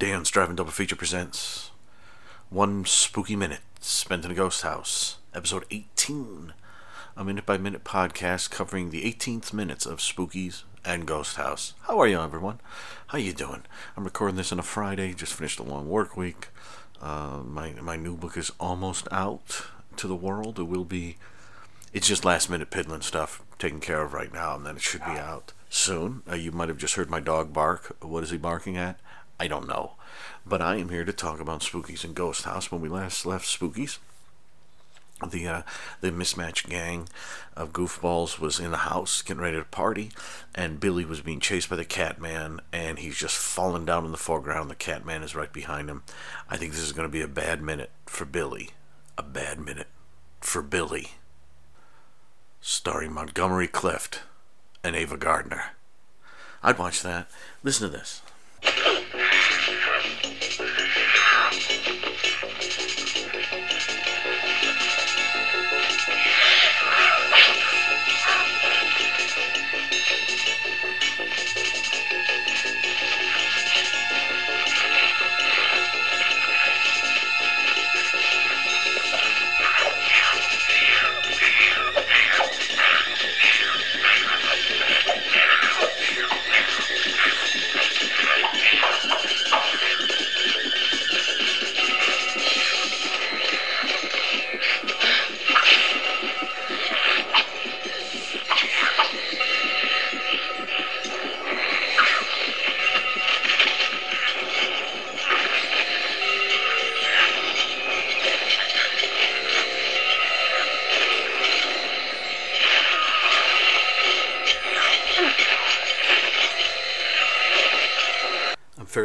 Violence Driving Double Feature presents One Spooky Minute Spent in a Ghost House, Episode 18, a minute by minute podcast covering the 18th minutes of Spookies and Ghost House. How are you, everyone? How you doing? I'm recording this on a Friday, just finished a long work week. Uh, my, my new book is almost out to the world. It will be, it's just last minute piddling stuff taken care of right now, and then it should be out soon. Uh, you might have just heard my dog bark. What is he barking at? I don't know. But I am here to talk about Spookies and Ghost House. When we last left Spookies, the uh, the mismatched gang of goofballs was in the house getting ready to party, and Billy was being chased by the Catman, and he's just falling down in the foreground. The Catman is right behind him. I think this is going to be a bad minute for Billy. A bad minute for Billy. Starring Montgomery Clift and Ava Gardner. I'd watch that. Listen to this.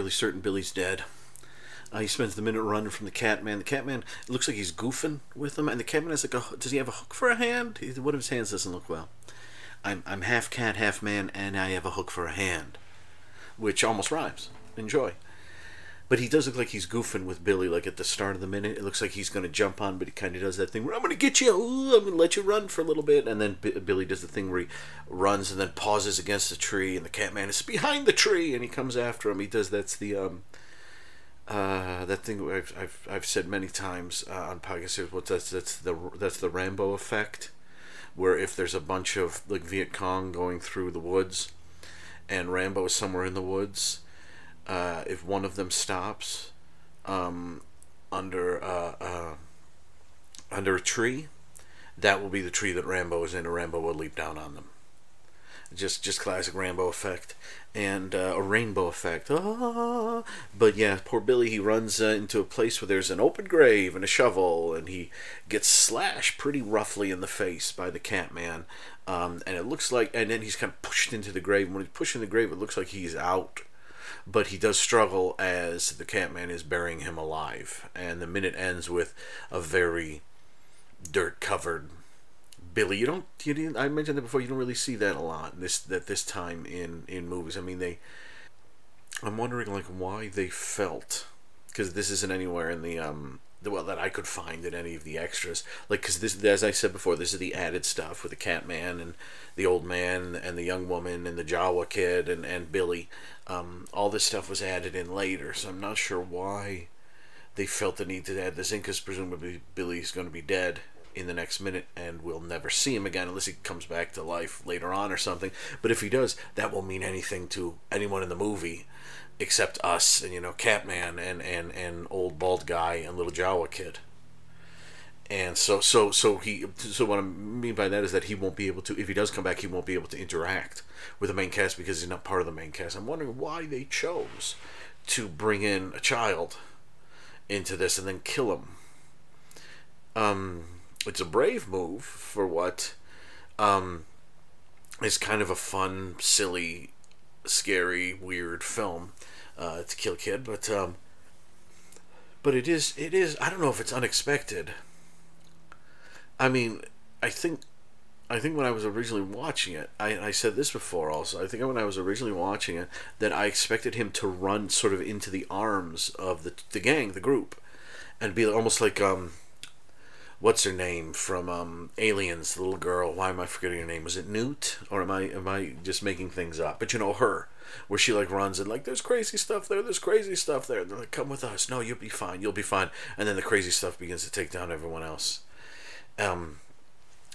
Fairly certain Billy's dead. Uh, he spends the minute running from the Catman. The Catman it looks like he's goofing with him, and the Catman has like a. Does he have a hook for a hand? One of his hands doesn't look well. I'm I'm half cat, half man, and I have a hook for a hand, which almost rhymes. Enjoy. But he does look like he's goofing with Billy, like at the start of the minute. It looks like he's going to jump on, but he kind of does that thing where I'm going to get you, Ooh, I'm going to let you run for a little bit. And then B- Billy does the thing where he runs and then pauses against the tree, and the Catman is behind the tree, and he comes after him. He does that's the um, uh, that thing I've, I've, I've said many times uh, on podcasts. What that's that's the that's the Rambo effect, where if there's a bunch of like Viet Cong going through the woods, and Rambo is somewhere in the woods, uh, if one of them stops, um, under uh, uh, under a tree, that will be the tree that Rambo is in, and Rambo will leap down on them just just classic Rambo effect and uh, a rainbow effect. Ah, but yeah, poor Billy. He runs uh, into a place where there's an open grave and a shovel, and he gets slashed pretty roughly in the face by the Catman. Um, and it looks like, and then he's kind of pushed into the grave. When he's pushed in the grave, it looks like he's out. But he does struggle as the Catman is burying him alive. And the minute ends with a very dirt covered Billy. You don't. You didn't. I mentioned that before. You don't really see that a lot. This that this time in in movies. I mean, they. I'm wondering like why they felt because this isn't anywhere in the um well that I could find in any of the extras. Like because this as I said before, this is the added stuff with the Catman and the old man and the young woman and the Jawa kid and and Billy. Um, all this stuff was added in later, so I'm not sure why they felt the need to add this in because presumably Billy's going to be dead in the next minute and we'll never see him again unless he comes back to life later on or something. But if he does, that won't mean anything to anyone in the movie except us and you know Catman and and and old bald guy and little Jawa kid. And so so so he so what I mean by that is that he won't be able to if he does come back he won't be able to interact with the main cast because he's not part of the main cast. I'm wondering why they chose to bring in a child into this and then kill him. Um, it's a brave move for what um, is kind of a fun, silly, scary, weird film uh, to kill kid, but um, but it is it is I don't know if it's unexpected. I mean, I think I think when I was originally watching it, I, I said this before also. I think when I was originally watching it, that I expected him to run sort of into the arms of the the gang, the group, and be almost like um, what's her name from um, Aliens, the little girl. Why am I forgetting her name? Was it Newt, or am I am I just making things up? But you know her, where she like runs and like, there's crazy stuff there, there's crazy stuff there. And they're like, come with us. No, you'll be fine. You'll be fine. And then the crazy stuff begins to take down everyone else. Um,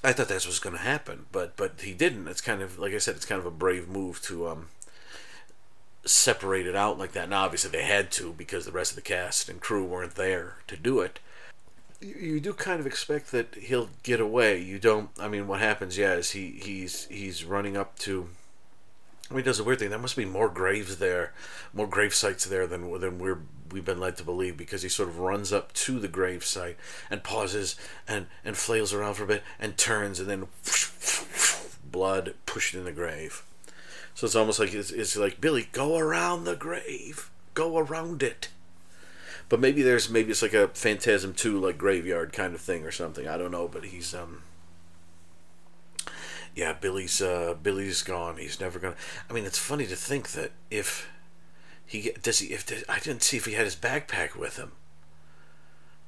I thought that's what's going to happen, but but he didn't. It's kind of like I said, it's kind of a brave move to um separate it out like that. Now, obviously, they had to because the rest of the cast and crew weren't there to do it you do kind of expect that he'll get away. You don't. I mean, what happens? Yeah, is he he's he's running up to. I mean, does a weird thing. There must be more graves there, more grave sites there than than we're we've been led to believe because he sort of runs up to the grave site and pauses and and flails around for a bit and turns and then blood pushed in the grave. So it's almost like it's, it's like Billy, go around the grave, go around it. But maybe there's maybe it's like a Phantasm two like graveyard kind of thing or something. I don't know, but he's um. Yeah, Billy's uh, Billy's gone. He's never gonna. I mean, it's funny to think that if he does he if I didn't see if he had his backpack with him.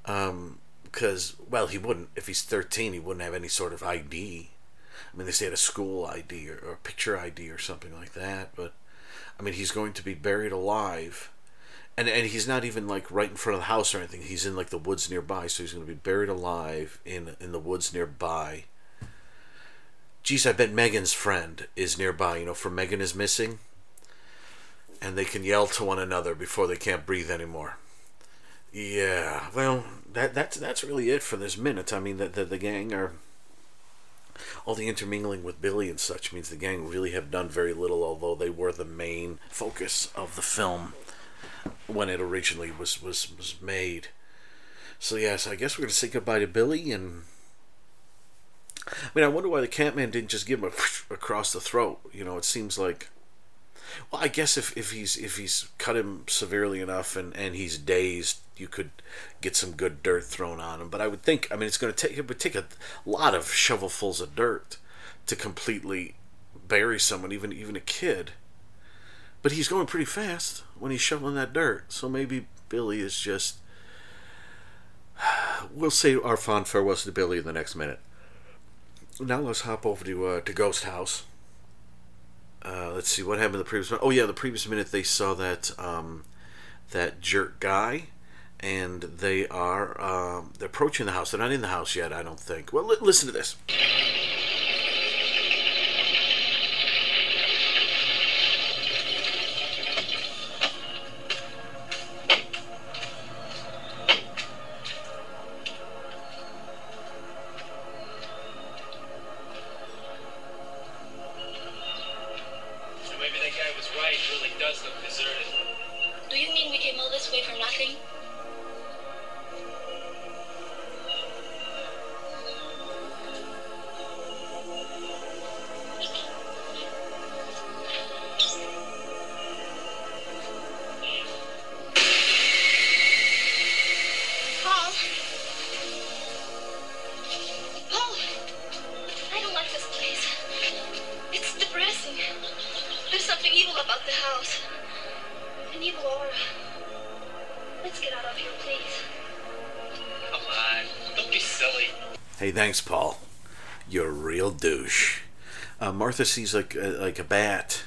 Um, because well, he wouldn't if he's thirteen. He wouldn't have any sort of ID. I mean, they say a school ID or, or picture ID or something like that. But I mean, he's going to be buried alive and and he's not even like right in front of the house or anything. He's in like the woods nearby, so he's going to be buried alive in in the woods nearby. Geez, I bet Megan's friend is nearby. You know, for Megan is missing, and they can yell to one another before they can't breathe anymore. Yeah, well, that that's that's really it for this minute. I mean, that the, the gang are all the intermingling with Billy and such means the gang really have done very little, although they were the main focus of the film when it originally was was was made. So yes, I guess we're gonna say goodbye to Billy and. I mean, I wonder why the Catman didn't just give him a across the throat. You know, it seems like. Well, I guess if, if he's if he's cut him severely enough and, and he's dazed, you could get some good dirt thrown on him. But I would think, I mean, it's going to take it would take a lot of shovelfuls of dirt to completely bury someone, even even a kid. But he's going pretty fast when he's shoveling that dirt. So maybe Billy is just. We'll say our fond farewells to Billy in the next minute. Now let's hop over to uh, to Ghost House. Uh, let's see what happened in the previous. Oh yeah, the previous minute they saw that um, that jerk guy, and they are um, they're approaching the house. They're not in the house yet, I don't think. Well, li- listen to this. Martha sees like a, like a bat.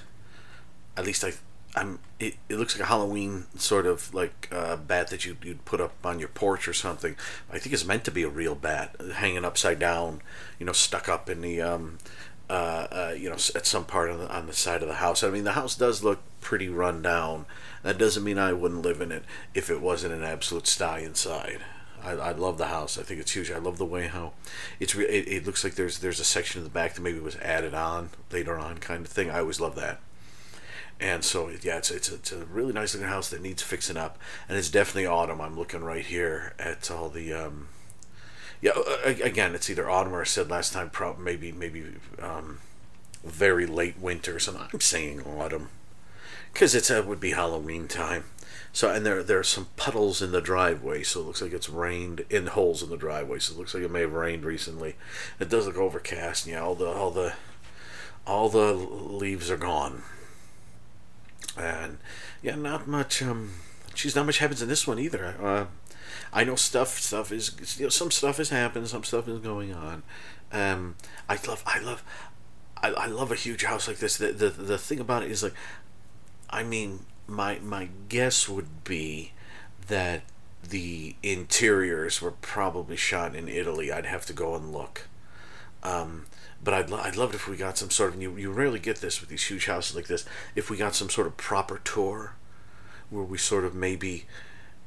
At least I, I'm. It, it looks like a Halloween sort of like uh, bat that you you'd put up on your porch or something. I think it's meant to be a real bat, hanging upside down. You know, stuck up in the um, uh, uh, you know, at some part on the, on the side of the house. I mean, the house does look pretty run down. That doesn't mean I wouldn't live in it if it wasn't an absolute sty inside. I, I love the house. I think it's huge. I love the way how it's re- it, it looks like there's there's a section in the back that maybe was added on later on kind of thing. I always love that. And so yeah, it's it's a, it's a really nice looking house that needs fixing up, and it's definitely autumn. I'm looking right here at all the um, yeah. Again, it's either autumn or I said last time, probably maybe maybe um, very late winter. So I'm saying autumn because it's it would be Halloween time. So and there there are some puddles in the driveway, so it looks like it's rained in holes in the driveway. So it looks like it may have rained recently. It does look overcast. Yeah, all the all the all the leaves are gone, and yeah, not much um not much happens in this one either. Uh, I know stuff stuff is you know some stuff is happening, some stuff is going on. Um, I love I love I, I love a huge house like this. The, the the thing about it is like, I mean, my my guess would be that the interiors were probably shot in Italy. I'd have to go and look. Um, but I'd, lo- I'd love it if we got some sort of you, you rarely get this with these huge houses like this if we got some sort of proper tour where we sort of maybe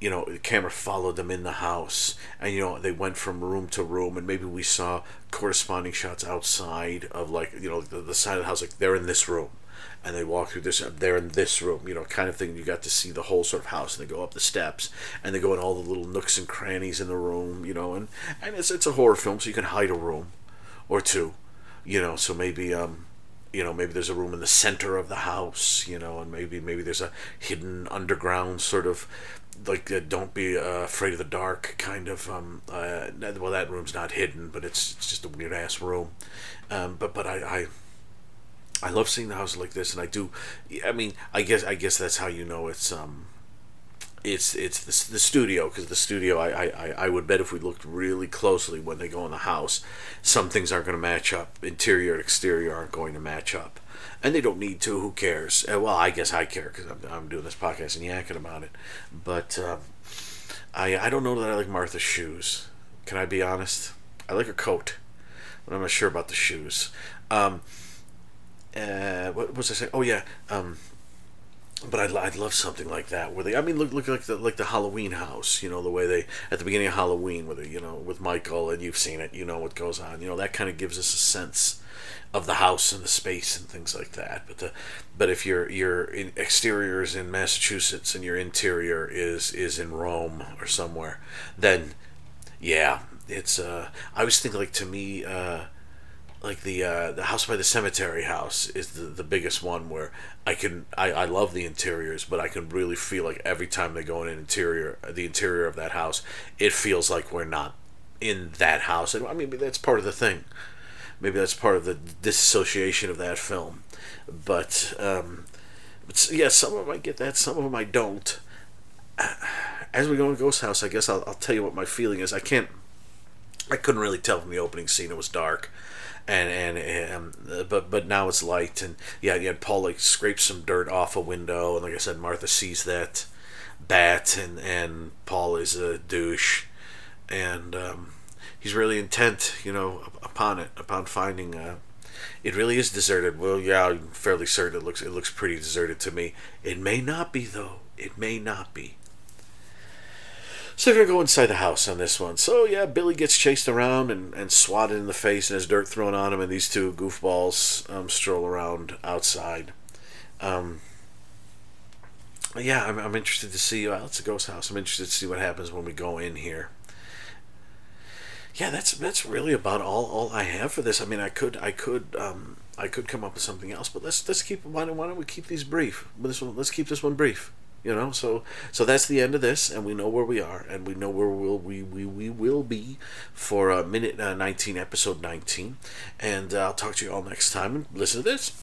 you know the camera followed them in the house and you know they went from room to room and maybe we saw corresponding shots outside of like you know the, the side of the house like they're in this room and they walk through this they're in this room you know kind of thing. You got to see the whole sort of house and they go up the steps and they go in all the little nooks and crannies in the room you know and and it's, it's a horror film so you can hide a room or two you know so maybe um you know maybe there's a room in the center of the house you know and maybe maybe there's a hidden underground sort of like uh, don't be uh, afraid of the dark kind of um uh, well that room's not hidden but it's, it's just a weird ass room. Um but but I, I I love seeing the house like this and I do I mean I guess I guess that's how you know it's um it's it's the, the studio because the studio I, I I would bet if we looked really closely when they go in the house some things aren't going to match up. Interior and exterior aren't going to match up. And they don't need to who cares? Uh, well I guess I care because I'm, I'm doing this podcast and yakking about it. But um, I I don't know that I like Martha's shoes. Can I be honest? I like her coat but I'm not sure about the shoes. Um uh what was I saying? Oh yeah um but I'd, I'd love something like that where they I mean look look like the like the Halloween house you know the way they at the beginning of Halloween with you know with Michael and you've seen it you know what goes on you know that kind of gives us a sense of the house and the space and things like that. But the but if your your exterior is in Massachusetts and your interior is is in Rome or somewhere then yeah it's uh I was thinking like to me uh like the uh, the house by the cemetery house is the, the biggest one where I can I, I love the interiors but I can really feel like every time they go in an interior the interior of that house it feels like we're not in that house. And I mean that's part of the thing. Maybe that's part of the disassociation of that film. But um but yeah some of them I get that. Some of them I don't. As we go in Ghost House I guess I'll, I'll tell you what my feeling is. I can't I couldn't really tell from the opening scene. It was dark and and um, but but now it's light and yeah yeah Paul like scrapes some dirt off a window and like I said Martha sees that bat and and Paul is a douche and um, he's really intent you know upon it upon finding uh, it really is deserted. Well yeah I'm fairly certain it looks it looks pretty deserted to me. It may not be though. It may not be so they're gonna go inside the house on this one. So yeah, Billy gets chased around and, and swatted in the face and has dirt thrown on him, and these two goofballs um, stroll around outside. Um, yeah, I'm, I'm interested to see. Well, it's a ghost house. I'm interested to see what happens when we go in here. Yeah, that's that's really about all, all I have for this. I mean, I could I could um, I could come up with something else, but let's let's keep why don't, why don't we keep these brief? This one, let's keep this one brief you know? So so that's the end of this and we know where we are and we know where we'll, we, we, we will be for uh, minute uh, 19 episode 19 and uh, i'll talk to you all next time. And listen to this